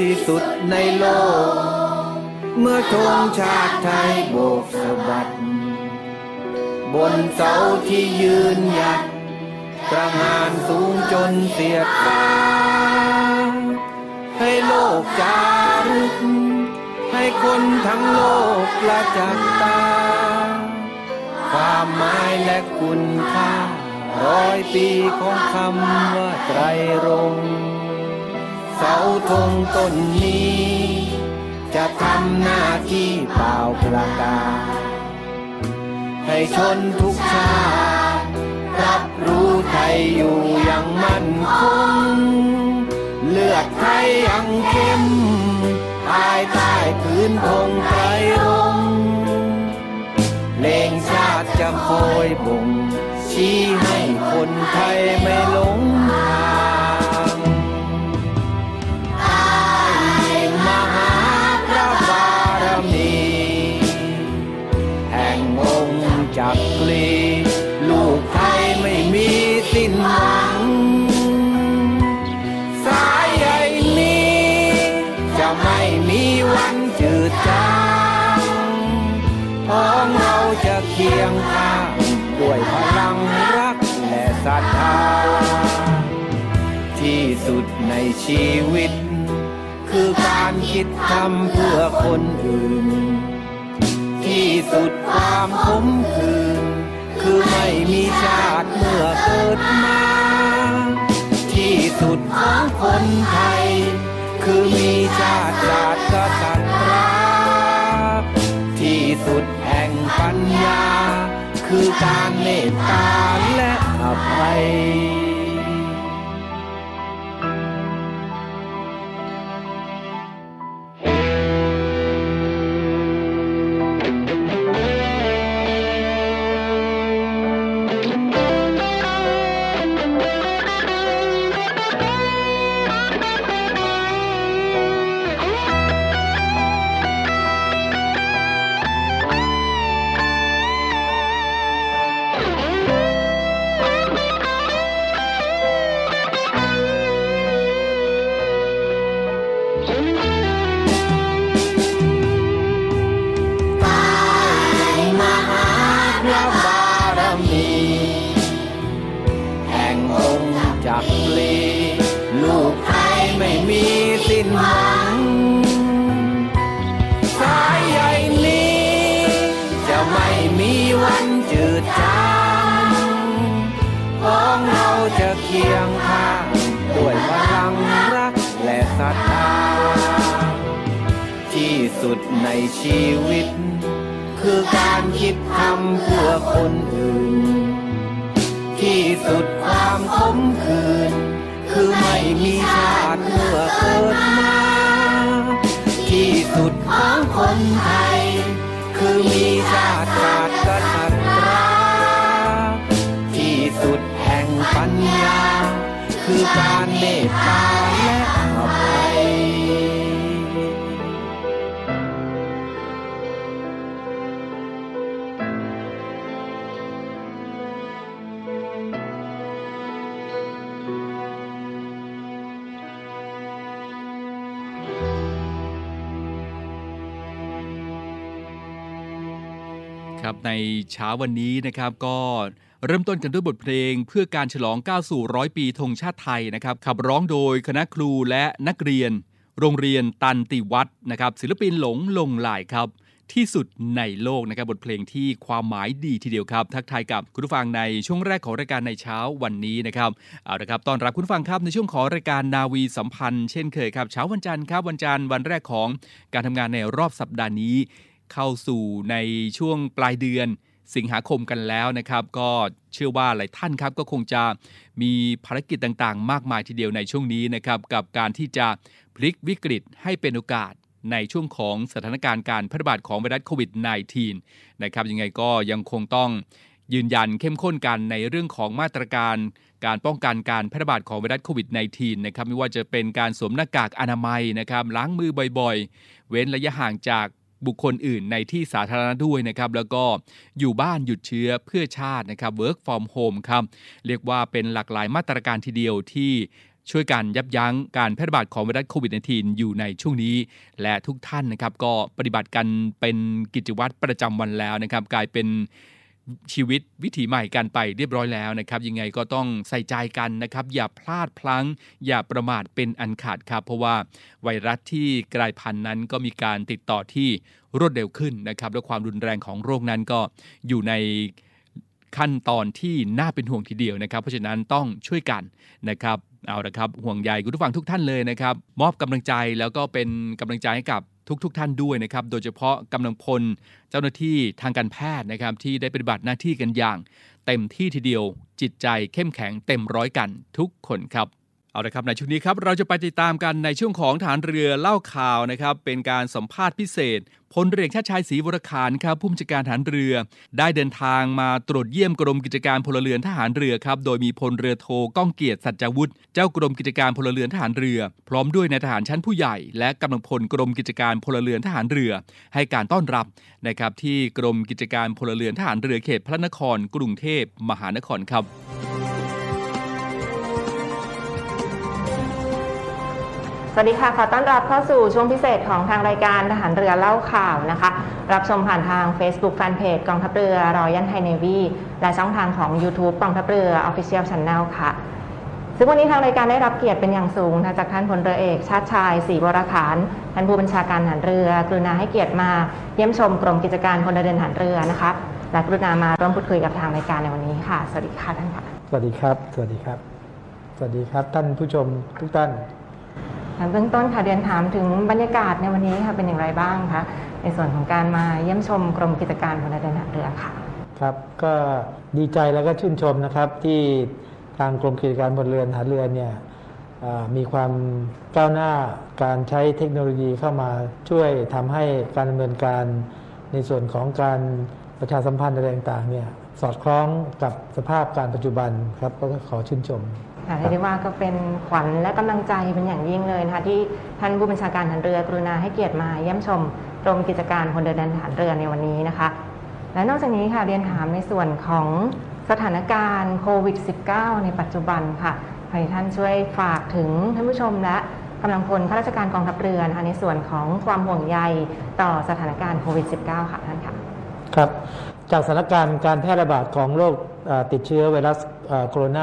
ที่สุดในโลก เมื่อธงชาติไทยโบกสะบัด บนเสาที่ยืนหยัดตระหานสูงจนเสียดฟ้า ให้โลกจารึก ให้คนทั้งโลกละจักตา ความหมายและคุณค่าร้อยปีของคำว่าไตรรงค์ เสาธงต้นนี้ จะทำหน้าที่เปล่าประกาศให้ชนทุกชาติรับรู้ไทยอยู่อย่างมั่นคงเลือดไทยยังเข้มภายใต้พื้นธงไตรรงเลงชาติจะคอยบ่งชี้ให้คนไทยไม่หลงทาง คียงข้างด้วยพลังรักและศรัทธา ที่สุดในชีวิต คือการคิดทำเพื่อคนอื่น ที่สุดความขมขื่นคือไม่มีชาติเมื่อเกิดมา ที่สุดของคนไทย คือมีชาติศาตร์กษัตริย์รักที่สุดแห่งปัญญา คือการเมตตาและอภัย ไม่มีสิ้นหวัง สายใยนี้ จะไม่มีวันจืดจางของเราจะเคียงข้างด้วยพลังรักและศรัทธาที่สุดในชีวิต คือการคิดทำเพื่อคนอื่น ที่สุดความขมขื่น คือไม่มีชาติเมื่อเกิดมา ที่สุดของคนไทย คือมีชาติศาสตร์กษัตริย์ที่สุดแห่งปัญญา คือการเมตตา ครับในเช้าวันนี้นะครับก็เริ่มต้นกันด้วยบทเพลงเพื่อการฉลองก้าวสู่ร้อยปีธงชาติไทยนะครับขับร้องโดยคณะครูและนักเรียน โรงเรียนตันติวัฒนะครับศิลปินหลงลงลายครับ ที่สุดในโลกนะครับบทเพลงที่ความหมายดีทีเดียวครับ ทักทายกับคุณผู้ฟังในช่วงแรกของรายการในเช้าวันนี้นะครับเอาละครับตอนรับคุณผู้ฟังครับในช่วงของรายการนาวีสัมพันธ์เช่นเคยครับเช้าวันจันทร์ครับวันจันทร์วันแรกของการทำงานในรอบสัปดาห์นี้ เข้าสู่ในช่วงปลายเดือนสิงหาคมกันแล้วนะครับ ก็เชื่อว่าหลายท่านครับก็คงจะมีภารกิจต่างๆ มากมายทีเดียวในช่วงนี้นะครับ กับการที่จะพลิกวิกฤตให้เป็นโอกาสในช่วงของสถานการณ์การแพร่ระบาดของไวรัสโควิด -19 นะครับยังไงก็ยังคงต้องยืนยันเข้มข้นกันในเรื่องของมาตรการ การป้องกันการแพร่ระบาดของไวรัสโควิด -19 นะครับไม่ว่าจะเป็นการสวมหน้ากากอนามัยนะครับล้างมือบ่อยๆ เว้นระยะห่างจาก บุคคลอื่นในที่สาธารณะด้วยนะครับแล้วก็อยู่บ้านหยุดเชื้อเพื่อชาตินะครับ work from home ครับเรียกว่าเป็นหลากหลายมาตรการทีเดียวที่ช่วยกันยับยั้งการแพร่ระบาดของไวรัสโควิด -19 อยู่ในช่วงนี้ และทุกท่านนะครับก็ปฏิบัติกันเป็นกิจวัตรประจำวันแล้วนะครับ กลายเป็น ชีวิตวิถีใหม่กันไปเรียบร้อยแล้วนะครับยังไงก็ต้องใส่ใจกันนะครับ อย่าพลาดพลั้ง อย่าประมาทเป็นอันขาดครับ เพราะว่าไวรัสที่กลายพันธุ์นั้นก็มีการติดต่อที่รวดเร็วขึ้นนะครับและความรุนแรงของโรคนั้นก็อยู่ในขั้นตอนที่น่าเป็นห่วงทีเดียวนะครับ เพราะฉะนั้นต้องช่วยกันนะครับเอาละครับห่วงใยคุณผู้ฟังทุกท่านเลยนะครับ มอบกำลังใจแล้วก็เป็นกำลังใจให้กับ ทุกๆทท่านด้วยนะครับ โดยเฉพาะกำลังพลเจ้าหน้าที่ทางการแพทย์นะครับที่ได้ปฏิบัติหน้าที่กันอย่าง เต็มที่ทีเดียวจิตใจเข้มแข็งเต็มร้อยกันทุกคนครับเอาละครับในช่วงนี้ครับเราจะไปติดตามกันในช่วงของฐานเรือเล่าข่าวนะครับเป็นการสัมภาษณ์พิเศษ พลเรือชาติชายศรีวรคารครับผู้บัญชาการฐานเรือ ได้เดินทางมาตรวจเยี่ยมกรมกิจการพลเรือนทหารเรือครับโดยมีพลเรือโทก้องเกียรติสัจจวุฒิเจ้ากรมกิจการพลเรือนทหารเรือ พร้อมด้วยนายทหารชั้นผู้ใหญ่ และกำลังพลกรมกิจการพลเรือนทหารเรือ ให้การต้อนรับนะครับที่กรมกิจการพลเรือนทหารเรือเขตพระนคร กรุงเทพมหานครครับ วัสดีค่ะ ขอต้อนรับเข้าสู่ช่วงพิเศษของทางรายการทหารเรือเล่าข่าวนะคะ รับชมผ่านทาง Facebook Fanpage กองทัพเรือรอยันไทยเนวีและช่องทางของ YouTube กองทัพเรือ Official Channel ค่ะ ซึ่งวันนี้ทางรายการได้รับเกียรติเป็นอย่างสูงจากท่านพลเรือเอกชาติชายศรีวรขานท่านผู้บัญชาการทหารเรือกรุณาให้เกียรติมาเยี่ยมชมกรมกิจการพลเรือนทหารเรือนะคะและกรุณามาร่วมพูดคุยกับทางรายการในวันนี้ค่ะ สวัสดีค่ะท่านค่ะ สวัสดีครับ สวัสดีครับ สวัสดีครับ ท่านผู้ชมทุกท่าน เบื้องต้นค่ะเรียนถามถึงบรรยากาศในวันนี้ค่ะเป็นอย่างไรบ้างคะในส่วนของการมาเยี่ยมชมกรมกิจการพลเรือนเรือค่ะครับก็ดีใจแล้วก็ชื่นชมนะครับที่ทางกรมกิจการพลเรือนหาเรือเนี่ยมีความก้าวหน้าการใช้เทคโนโลยีเข้ามาช่วยทำให้การดำเนินการในส่วนของการประชาสัมพันธ์อะไรต่างๆเนี่ยสอดคล้องกับสภาพการปัจจุบันครับก็ขอชื่นชม ค่ะเรียกได้ว่าก็เป็นขวัญและกำลังใจเป็นอย่างยิ่งเลยนะคะที่ท่านผู้บัญชาการทหารเรือกรุณาให้เกียรติมาเยี่ยมชมกรมกิจการพลเรือนทหารเรือในวันนี้นะคะ และนอกจากนี้ค่ะเรียนถามในส่วนของสถานการณ์โควิด -19 ในปัจจุบันค่ะให้ท่านช่วยฝากถึงท่านผู้ชมและกำลังพลข้าราชการกองทัพเรือนะคะในส่วนของความห่วงใยต่อสถานการณ์โควิด -19 ค่ะท่านค่ะครับ จากสถานการณ์การแพร่ระบาดของโรค ติดเชื้อไวรัสโคโรน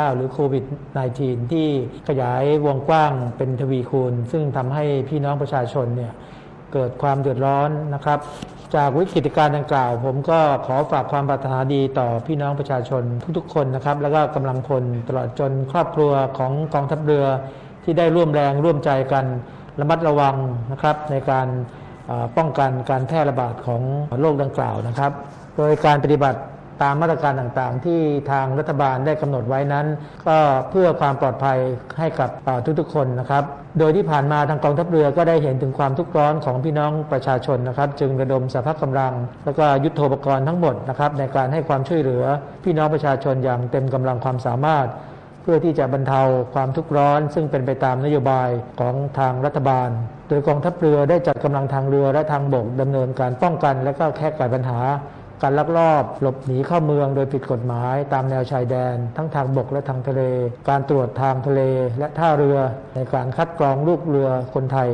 า 2019 หรือโควิด -19 ที่ขยายวงกว้างเป็นทวีคูณ ซึ่งทำให้พี่น้องประชาชนเนี่ยเกิดความเดือดร้อนนะครับ จากวิกฤตการณ์ดังกล่าว ผมก็ขอฝากความปรารถนาดีต่อพี่น้องประชาชนทุกๆคนนะครับ แล้วก็กำลังพลตลอดจนครอบครัวของกองทัพเรือที่ได้ร่วมแรงร่วมใจกันระมัดระวังนะครับ ในการป้องกันการแพร่ระบาดของโรคดังกล่าวนะครับ โดยการปฏิบัติ ตามมาตรการต่างๆ ที่ทางรัฐบาลได้กำหนดไว้นั้น ก็เพื่อความปลอดภัยให้กับทุกๆคนนะครับ โดยที่ผ่านมาทางกองทัพเรือก็ได้เห็นถึงความทุกข์ร้อนของพี่น้องประชาชนนะครับ จึงระดมสรรพกำลัง แล้วก็ยุทโธปกรณ์ทั้งหมดนะครับในการให้ความช่วยเหลือ พี่น้องประชาชนอย่างเต็มกำลังความสามารถ เพื่อที่จะบรรเทาความทุกข์ร้อน ซึ่งเป็นไปตามนโยบายของทางรัฐบาล โดยกองทัพเรือได้จัดกำลังทางเรือและทางบกดำเนินการป้องกัน และก็แก้ไขปัญหา การลักลอบหลบหนีเข้าเมืองโดยผิดกฎหมาย ตามแนวชายแดน ทั้งทางบกและทางทะเล การตรวจทางทะเลและท่าเรือในการคัดกรองลูกเรือคนไทย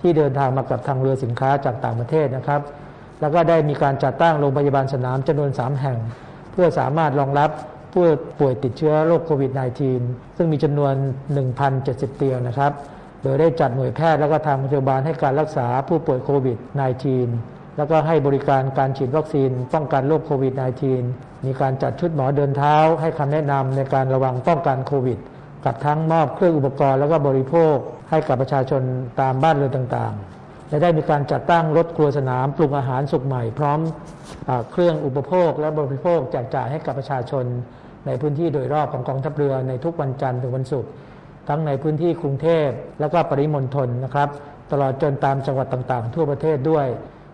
ที่เดินทางมากับทางเรือสินค้าจากต่างประเทศนะครับ แล้วก็ได้มีการจัดตั้งโรงพยาบาลสนามจำนวน 3 แห่ง เพื่อสามารถรองรับผู้ป่วยติดเชื้อโรคโควิด -19 ซึ่งมีจำนวน 1,070 เตียงนะครับ โดยได้จัดหน่วยแพทย์แล้วก็ทางพยาบาลให้การรักษาผู้ป่วยโควิด -19 แล้วก็ให้บริการการฉีดวัคซีนป้องกันโรคโควิด -19 มีการจัดชุดหมอเดินเท้า ให้คำแนะนำในการระวังป้องกันโควิด กับทั้งมอบเครื่องอุปกรณ์แล้วก็บริโภคให้กับประชาชนตามบ้านเรือนต่างๆ และได้มีการจัดตั้งรถครัวสนามปรุงอาหารสุกใหม่พร้อมอเครื่องอุปโภคและบริโภคแจกจ่ายให้กับประชาชน ในพื้นที่โดยรอบของกองทัพเรือในทุกวันจันทร์ถึงวันศุกร์ทั้งในพื้นที่กรุงเทพและก็ปริมณฑลนะครับ ตลอดจนตามจังหวัดต่างๆ ทั่วประเทศด้วย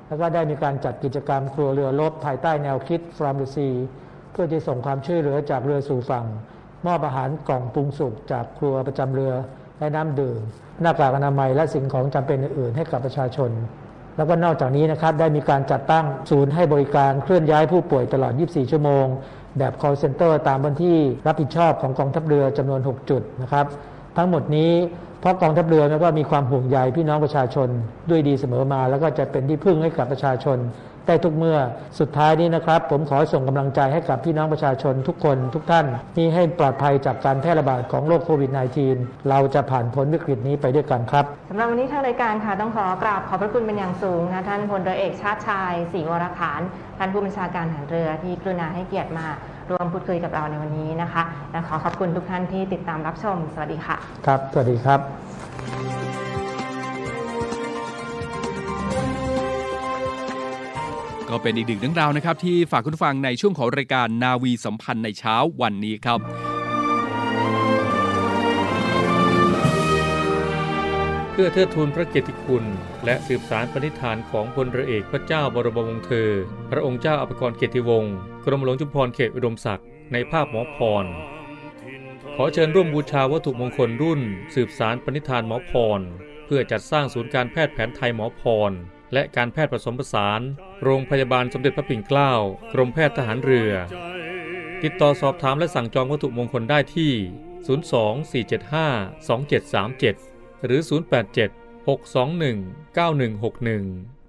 แล้วก็ได้มีการจัดกิจกรรมครัวเรือรบภายใต้แนวคิด from the sea เพื่อที่ส่งความช่วยเหลือจากเรือสู่ฝั่ง มอบอาหารกล่องปรุงสุกจากครัวประจำเรือและน้ำดื่มหน้ากากอนามัยและสิ่งของจำเป็นอื่นๆ ให้กับประชาชน แล้วก็นอกจากนี้นะครับได้มีการจัดตั้งศูนย์ให้บริการเคลื่อนย้ายผู้ป่วยตลอด 24 ชั่วโมง แบบ call center ตามพื้นที่รับผิดชอบของกองทัพเรือจำนวน 6 จุดนะครับ ทั้งหมดนี้ เพราะกองทัพเรือแล้วก็มีความห่วงใยพี่น้องประชาชนด้วยดีเสมอมา แล้วก็จะเป็นที่พึ่งให้กับประชาชนได้ทุกเมื่อสุดท้ายนี้นะครับ ผมขอส่งกำลังใจให้กับพี่น้องประชาชนทุกคนทุกท่านที่ให้ปลอดภัยจากการแพร่ระบาดของโรคโควิด -19 เราจะผ่านพ้นวิกฤตนี้ไปด้วยกันครับสำหรับวันนี้ทางรายการค่ะต้องขอกราบขอบพระคุณเป็นอย่างสูงนะท่านพลเรือเอกชาติชายศรีวรขานท่านผู้บัญชาการทหารเรือที่กรุณาให้เกียรติมา ร่วมพูดคุยกับเราในวันนี้นะคะและขอขอบคุณทุกท่านที่ติดตามรับชม สวัสดีค่ะ ครับ สวัสดีครับก็เป็นอีกหนึ่งเรื่องราวนะครับ ที่ฝากคุณผู้ฟังในช่วงของรายการนาวีสัมพันธ์ในเช้าวันนี้ครับ เพื่อเทิดทูนพระเกียรติคุณ และสืบสารปณิธานของพลเรือเอกพระเจ้าบรมวงศ์เธอ พระองค์เจ้าอภกรเกียรติวงศ์ กรมหลวงจุฬาภรณ์เขตอุดมศักดิ์ในภาพหมอพร ขอเชิญร่วมบูชาวัตถุมงคลรุ่น สืบสารปณิธานหมอพร เพื่อจัดสร้างศูนย์การแพทย์แผนไทยหมอพร และการแพทย์ผสมผสาน โรงพยาบาลสมเด็จพระปิ่นเกล้ากรมแพทย์ทหารเรือ ติดต่อสอบถามและสั่งจองวัตถุมงคลได้ที่ 024752737 หรือ 087 621 9161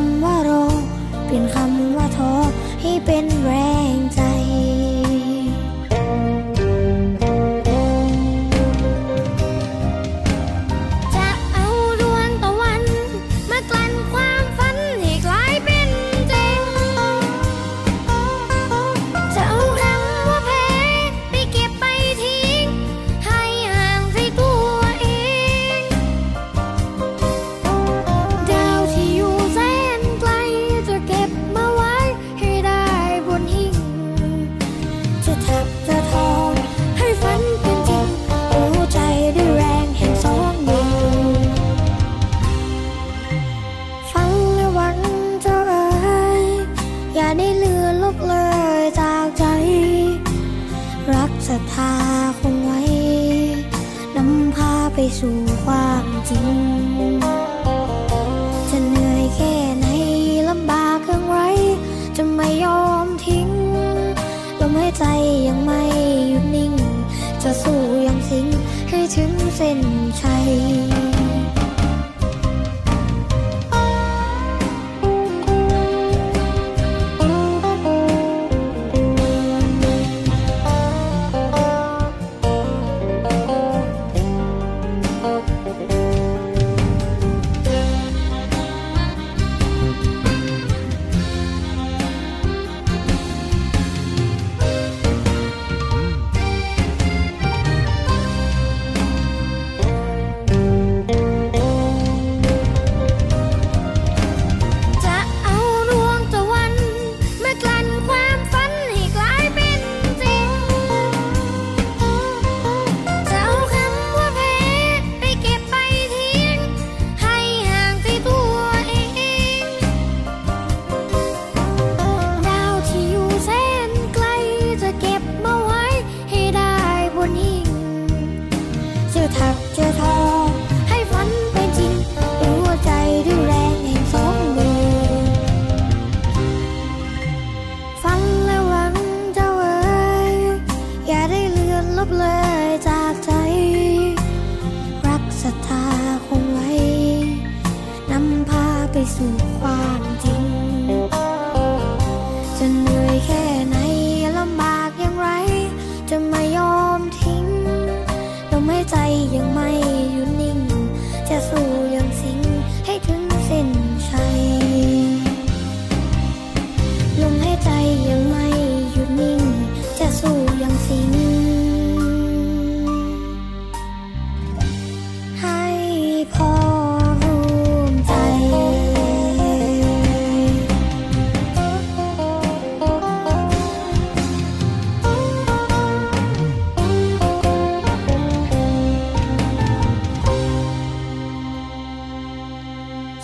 ำว่ารอ เปลี่ยนคำว่าท้อให้เป็นแรงใจ ได้เลือลบเลยจากใจ รักศรัทธาคงไว้นำพาไปสู่ความจริง จะเหนื่อยแค่ไหนลำบากเพียงไร จะไม่ยอมทิ้งลมหายใจยังไม่หยุดนิ่ง จะสู้ยังสิงให้ถึงเส้นชัย ยังไม่อยู่นิ่ง จะสู้ยังสิงให้ถึงเส้น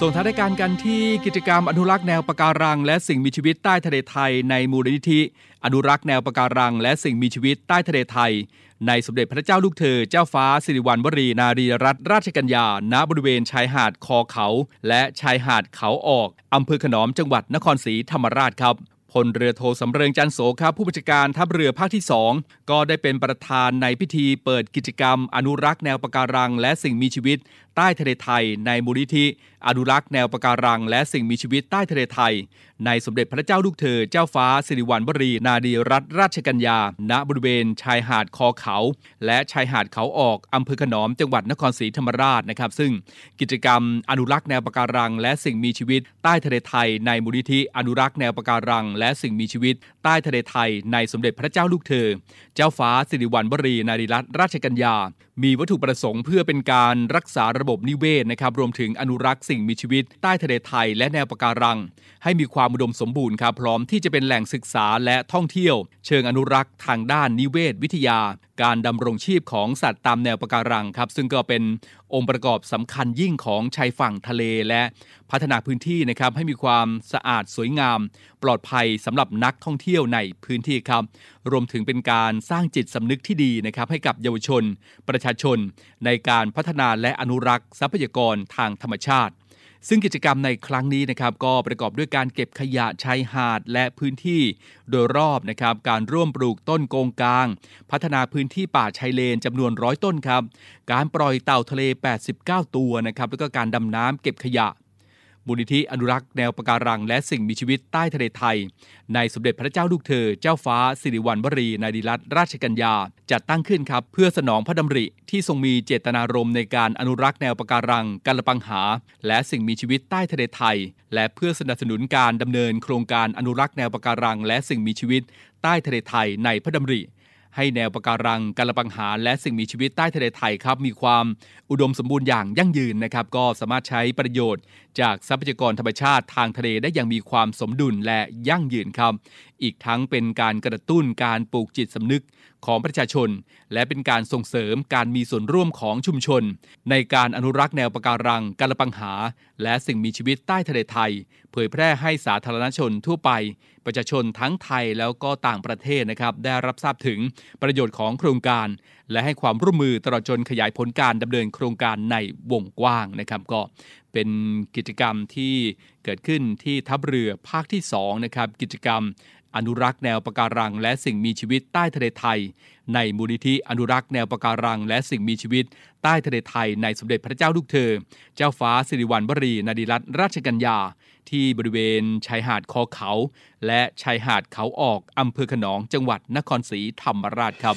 ส่งท้ายรายการกันที่กิจกรรมอนุรักษ์แนวปะการัง และสิ่งมีชีวิตใต้ทะเลไทยในมูลนิธิ อนุรักษ์แนวปะการัง และสิ่งมีชีวิตใต้ทะเลไทย ในสมเด็จพระเจ้าลูกเธอเจ้าฟ้าสิริวัณวรีนารีรัตนราชกัญญาณบริเวณชายหาดคอเขา และชายหาดเขาออกอำเภอขนอมจังหวัดนครศรีธรรมราชครับพลเรือโทสำเริงจันโสครับผู้บัญชาการทัพเรือภาคที่ 2 ก็ได้เป็นประธานในพิธีเปิดกิจกรรม อนุรักษ์แนวปะการัง และสิ่งมีชีวิต ใต้ทะเลไทยในมูลนิธิอนุรักษ์แนวปะการัง และสิ่งมีชีวิตใต้ทะเลไทย ในสมเด็จพระเจ้าลูกเธอ เจ้าฟ้าสิริวัณวรี นาดีรัตนราชกัญญา ณบริเวณชายหาดคอเขา และชายหาดเขาออกอำเภอขนอมจังหวัดนครศรีธรรมราชนะครับ ซึ่งกิจกรรมอนุรักษ์แนวปะการัง และสิ่งมีชีวิตใต้ทะเลไทย ในมูลนิธิอนุรักษ์แนวปะการัง และสิ่งมีชีวิตใต้ทะเลไทย ในสมเด็จพระเจ้าลูกเธอ เจ้าฟ้าสิริวัณวรี นารีรัตนราชกัญญา มีวัตถุประสงค์เพื่อเป็นการรักษาระบบนิเวศนะครับรวมถึงอนุรักษ์สิ่งมีชีวิตใต้ทะเลไทยและแนวปะการัง ให้มีความอุดมสมบูรณ์ครับพร้อมที่จะเป็นแหล่งศึกษาและท่องเที่ยว เชิงอนุรักษ์ทางด้านนิเวศวิทยา การดำรงชีพของสัตว์ตามแนวปะการังครับซึ่งก็เป็น องค์ประกอบสำคัญยิ่งของชายฝั่งทะเลและพัฒนาพื้นที่นะครับให้มีความสะอาดสวยงาม ปลอดภัยสำหรับนักท่องเที่ยวในพื้นที่ครับ รวมถึงเป็นการสร้างจิตสำนึกที่ดีนะครับให้กับเยาวชน ประชาชน ในการพัฒนาและอนุรักษ์ทรัพยากรทางธรรมชาติ ซึ่งกิจกรรมในครั้งนี้นะครับก็ประกอบด้วยการเก็บขยะชายหาดและพื้นที่ โดยรอบนะครับการร่วมปลูกต้นโกงกลาง พัฒนาพื้นที่ป่าชายเลนจำนวนร้อยต้นครับ การปล่อยเต่าทะเล 89 ตัวนะครับแล้วก็การดำน้ำเก็บขยะ มูลนิธิอนุรักษ์แนวปะการัง และสิ่งมีชีวิตใต้ทะเลไทย ในสมเด็จพระเจ้าลูกเธอ เจ้าฟ้าสิริวัณวรีนารีรัตนราชกัญญาจัดตั้งขึ้นครับ เพื่อสนองพระดำริที่ทรงมีเจตนารมณ์ในการอนุรักษ์แนวปะการังกัลปังหา และสิ่งมีชีวิตใต้ทะเลไทย และเพื่อสนับสนุนการดำเนินโครงการอนุรักษ์แนวปะการัง และสิ่งมีชีวิตใต้ทะเลไทยในพระดำริ ให้แนวปะการังกาลปังหาและสิ่งมีชีวิตใต้ทะเลไทยครับ มีความอุดมสมบูรณ์อย่างยั่งยืนนะครับ ก็สามารถใช้ประโยชน์ จากทรัพยากรธรรมชาติทางทะเลได้อย่างมีความสมดุลและยั่งยืนครับอีกทั้งเป็นการกระตุ้นการปลูกจิตสำนึกของประชาชน และเป็นการส่งเสริมการมีส่วนร่วมของชุมชน ในการอนุรักษ์แนวปะการังกาลปังหา และสิ่งมีชีวิตใต้ทะเลไทย เผยแพร่ให้สาธารณชนทั่วไป ประชาชนทั้งไทยแล้วก็ต่างประเทศนะครับได้รับทราบถึงประโยชน์ของโครงการ และให้ความร่วมมือตลอดจนขยายผลการดำเนินโครงการในวงกว้างนะครับก็เป็นกิจกรรมที่เกิดขึ้นที่ทัพเรือภาคที่2นะครับกิจกรรมอนุรักษ์แนวปะการัง และสิ่งมีชีวิตใต้ทะเลไทย ในมูลนิธิอนุรักษ์แนวปะการัง และสิ่งมีชีวิต ใต้ทะเลไทย ในสมเด็จพระเจ้าลูกเธอ เจ้าฟ้าสิริวัณวรีนาดีรัตนราชกัญญา ที่บริเวณชายหาดคอเขา และชายหาดเขาออกอำเภอขนองจังหวัดนครศรีธรรมราชครับ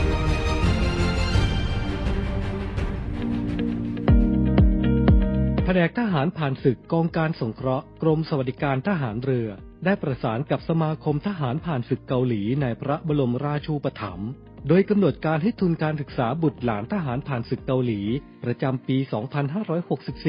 นกทหารผ่านศึกกองการสงเคราะห์กรมสวัสดิการทหารเรือ ได้ประสานกับสมาคมทหารผ่านศึกเกาหลีในพระบรมราชูปถัมภ์โดยกำหนดการให้ทุนการศึกษาบุตรหลานทหารผ่านศึกเกาหลี ประจำปี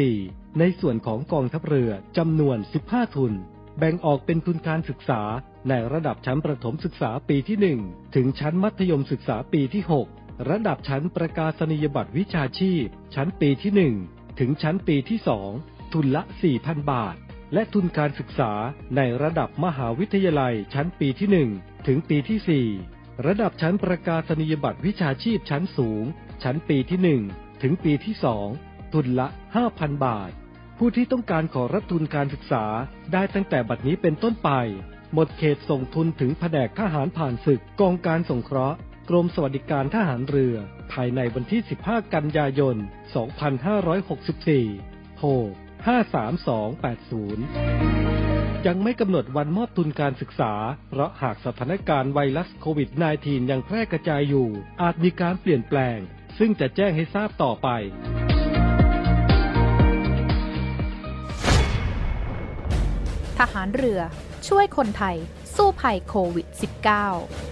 2564 ในส่วนของกองทัพเรือจำนวน 15 ทุน แบ่งออกเป็นทุนการศึกษาในระดับชั้นประถมศึกษาปีที่ 1 ถึงชั้นมัธยมศึกษาปีที่ 6 ระดับชั้นประกาศนียบัตรวิชาชีพ ชั้นปีที่ 1 ถึงชั้นปีที่2ทุนละ 4,000 บาท และทุนการศึกษาในระดับมหาวิทยาลัยชั้นปีที่ 1 ถึงปีที่ 4 ระดับชั้นประกาศนียบัตรวิชาชีพชั้นสูง ชั้นปีที่ 1 ถึงปีที่ 2 ทุนละ 5,000 บาท ผู้ที่ต้องการขอรับทุนการศึกษาได้ตั้งแต่บัดนี้เป็นต้นไป หมดเขตส่งทุนถึงแผนกทหารผ่านศึกกองการสงเคราะห์ กรมสวัสดิการทหารเรือ ภายในวันที่ 15 กันยายน 2564 โทร 53280 ยังไม่กำหนดวันมอบทุนการศึกษา เพราะหากสถานการณ์ไวรัสโควิด -19 ยังแพร่กระจายอยู่ อาจมีการเปลี่ยนแปลง ซึ่งจะแจ้งให้ทราบต่อไปทหารเรือช่วยคนไทยสู้ภัยโควิด -19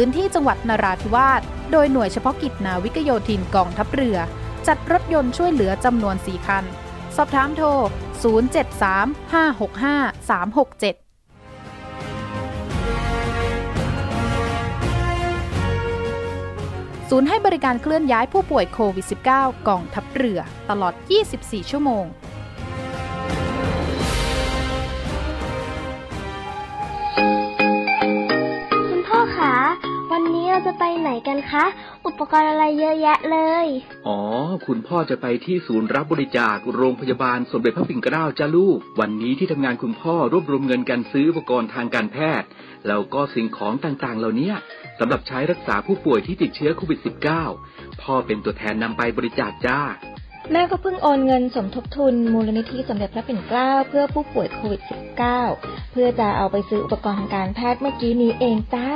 พื้นที่จังหวัดนราธิวาส โดยหน่วยเฉพาะกิจนาวิกโยธินกองทัพเรือ จัดรถยนต์ช่วยเหลือจำนวน 4 คัน สอบถามโทร 073 565 367ศูนย์ให้บริการเคลื่อนย้ายผู้ป่วยโควิด -19 กองทัพเรือ ตลอด 24 ชั่วโมง เราจะไปไหนกันคะ อุปกรณ์อะไรเยอะแยะเลย อ๋อ คุณพ่อจะไปที่ศูนย์รับบริจาคโรงพยาบาลสมเด็จพระปิ่นเกล้าจ้าลูก วันนี้ที่ทำงานคุณพ่อรวบรวมเงินกันซื้ออุปกรณ์ทางการแพทย์ แล้วก็สิ่งของต่างๆ เหล่านี้สำหรับใช้รักษาผู้ป่วยที่ติดเชื้อโควิด -19 พ่อเป็นตัวแทนนำไปบริจาคจ้า แม่ก็เพิ่งโอนเงินสมทบทุน มูลนิธิสมเด็จพระปิ่นเกล้าเพื่อผู้ป่วยโควิด -19 เพื่อจะเอาไปซื้ออุปกรณ์ทางการแพทย์เมื่อกี้นี้เองจ้า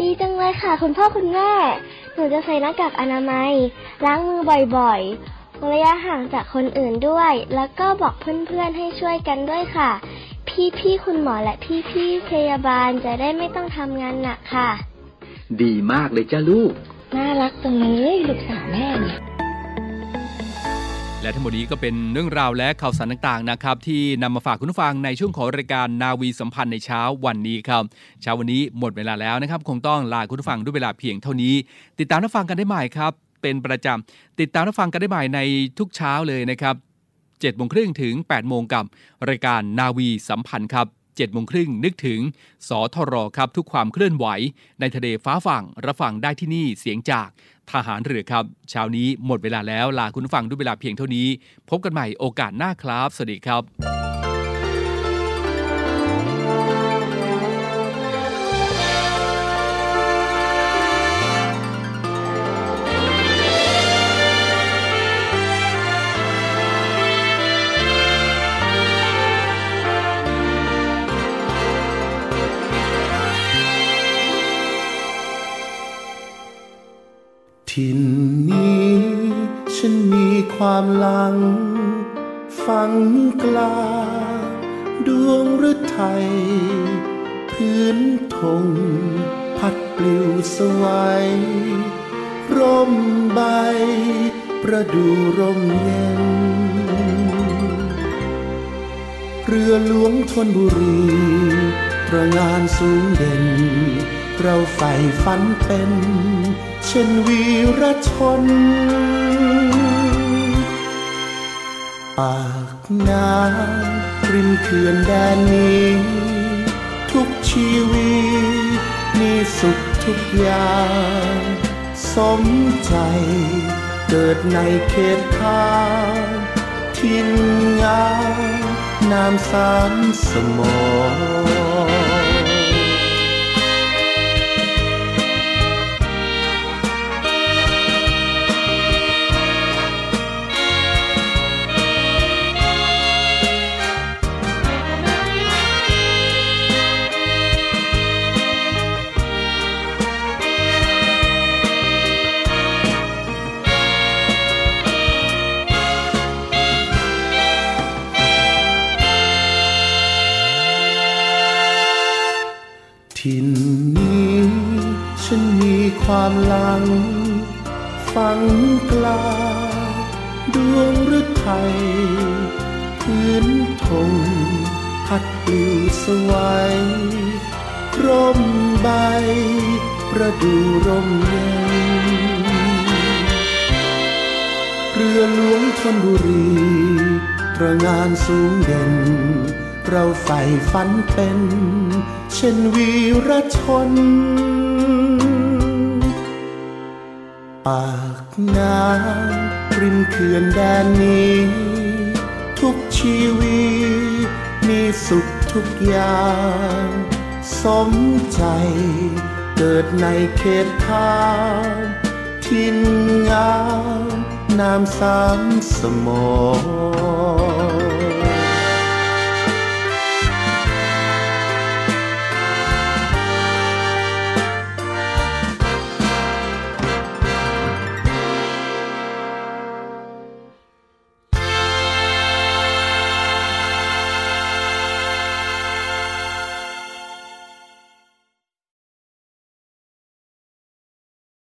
ดีจังเลยค่ะ คุณพ่อคุณแม่ หนูจะใส่หน้ากากอนามัย ล้างมือบ่อยๆ ระยะห่างจากคนอื่นด้วย แล้วก็บอกเพื่อนๆให้ช่วยกันด้วยค่ะ พี่ๆคุณหมอและพี่ๆพยาบาลจะได้ไม่ต้องทำงานหนักค่ะ ดีมากเลยจ้าลูก น่ารักจังเลยลูกสาวแม่เนี่ย และทั้งหมดนี้ก็เป็นเรื่องราวและข่าวสารต่างๆนะครับที่นำมาฝากคุณผู้ฟังในช่วงของรายการนาวีสัมพันธ์ในเช้าวันนี้ครับเช้าวันนี้หมดเวลาแล้วนะครับ คงต้องลาคุณผู้ฟังด้วยเวลาเพียงเท่านี้ ติดตามรับฟังกันได้ใหม่ครับ เป็นประจำติดตามรับฟังกันได้ใหม่ในทุกเช้าเลยนะครับ7โมงครึ่งถึง8โมงกับรายการนาวีสัมพันธ์ครับ7โมงครึ่งนึกถึงสทรครับทุกความเคลื่อนไหว ในทะเลฟ้าฝั่งรับฟังได้ที่นี่เสียงจาก ทหารเรือครับเช้านี้หมดเวลาแล้วลาคุณผู้ฟังด้วยเวลาเพียงเท่านี้ พบกันใหม่โอกาสหน้าครับ สวัสดีครับ ทินนี้ ฉันมีความหลัง ฝังกลา ดวงฤทัยพื้นทงพัดปลิวสวัยร่มใบ ประดูร่มเย็น เรือหลวงทนบุรีประงานสูงเด่น เราใฝ่ฝันเป็น เช่นวีรชน ปากน้ำริมเขื่อนแดนนี้ ทุกชีวิตมีสุขทุกอย่าง สมใจเกิดในเขตทางทินงามน้ำสามสมอง ความหลัง ฝังกลาดวงฤทัยพื้นทงพัดปลิวสวัยร่มใบ ประดูร่มเย็นเรือหลวงธนบุรีตระงานสูงเด่น เราใฝ่ฝันเป็น เช่นวีรชน ปากน้ำริมเขื่อนแดนนี้ ทุกชีวิตมีสุขทุกอย่าง สมใจเกิดในเขตทางทินงามน้ำสามสมอง